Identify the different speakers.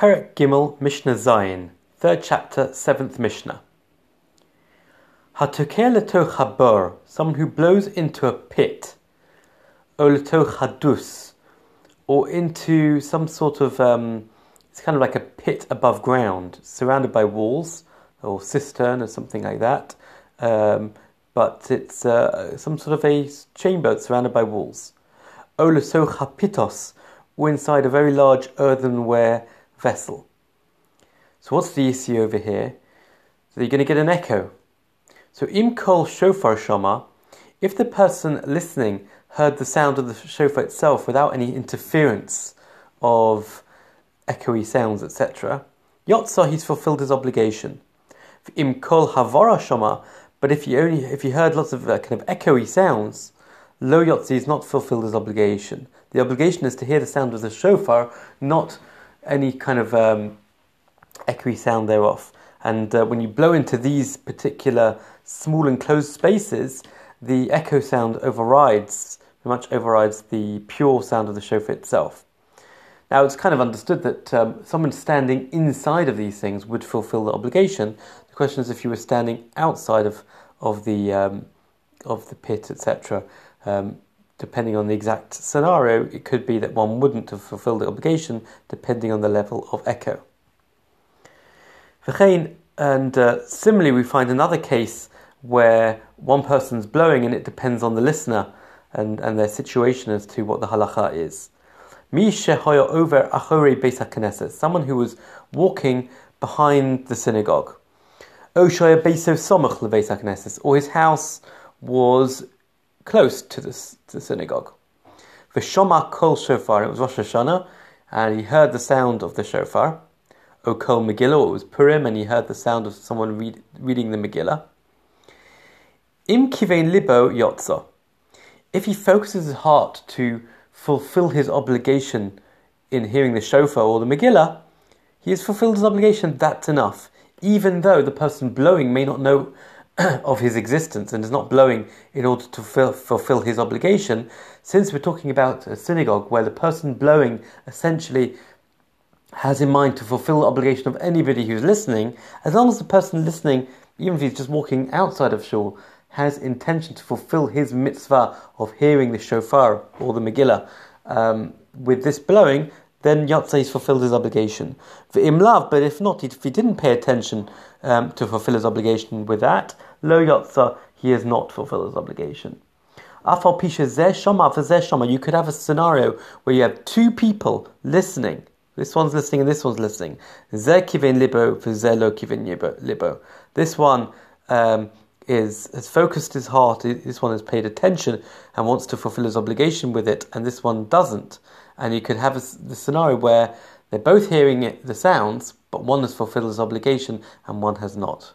Speaker 1: Perek Gimel Mishnah Zayin, third chapter, seventh Mishnah. Hatoker habor, someone who blows into a pit, or or into some sort of, um, it's kind of like a pit above ground, surrounded by walls, or cistern, or something like that. Um, but it's uh, some sort of a chamber surrounded by walls. Olasoch hapitos, or inside a very large earthenware vessel. So what's the issue over here? So you're going to get an echo. So im kol shofar shama, if the person listening heard the sound of the shofar itself without any interference of echoey sounds, etc., yotza he's fulfilled his obligation. Im kol havara shama, but if you only if you heard lots of uh, kind of echoey sounds, lo yotzi is not fulfilled his obligation. The obligation is to hear the sound of the shofar, not any kind of um, echoey sound thereof. And uh, when you blow into these particular small enclosed spaces, the echo sound overrides, much overrides the pure sound of the shofar itself. Now, it's kind of understood that um, someone standing inside of these things would fulfill the obligation. The question is if you were standing outside of, of, the, um, of the pit, etc. Um, depending on the exact scenario, it could be that one wouldn't have fulfilled the obligation depending on the level of echo. And uh, similarly, we find another case where one person's blowing and it depends on the listener and, and their situation as to what the halacha is. over someone who was walking behind the synagogue. Or his house was close to the, to the synagogue. Kol shofar, it was Rosh Hashanah, and he heard the sound of the shofar. O kol Megillah, it was Purim, and he heard the sound of someone read, reading the Megillah. Im kivein libo yotza. If he focuses his heart to fulfill his obligation in hearing the shofar or the Megillah, he has fulfilled his obligation, that's enough. Even though the person blowing may not know of his existence and is not blowing in order to fulfill, fulfill his obligation, since we're talking about a synagogue where the person blowing essentially has in mind to fulfill the obligation of anybody who's listening, as long as the person listening, even if he's just walking outside of shul, has intention to fulfill his mitzvah of hearing the shofar or the Megillah um, with this blowing, then Yatza has fulfilled his obligation. Imlav, but if not, if he didn't pay attention um, to fulfill his obligation with that, lo Yatza, he has not fulfilled his obligation. Afal pisha zeh shama for zeh shama, you could have a scenario where you have two people listening. This one's listening and this one's listening. Zeh kivin libo for zeh lo kivin libo. This one um, is has focused his heart. This one has paid attention and wants to fulfill his obligation with it, and this one doesn't. And you could have a, the scenario where they're both hearing it, the sounds, but one has fulfilled his obligation and one has not.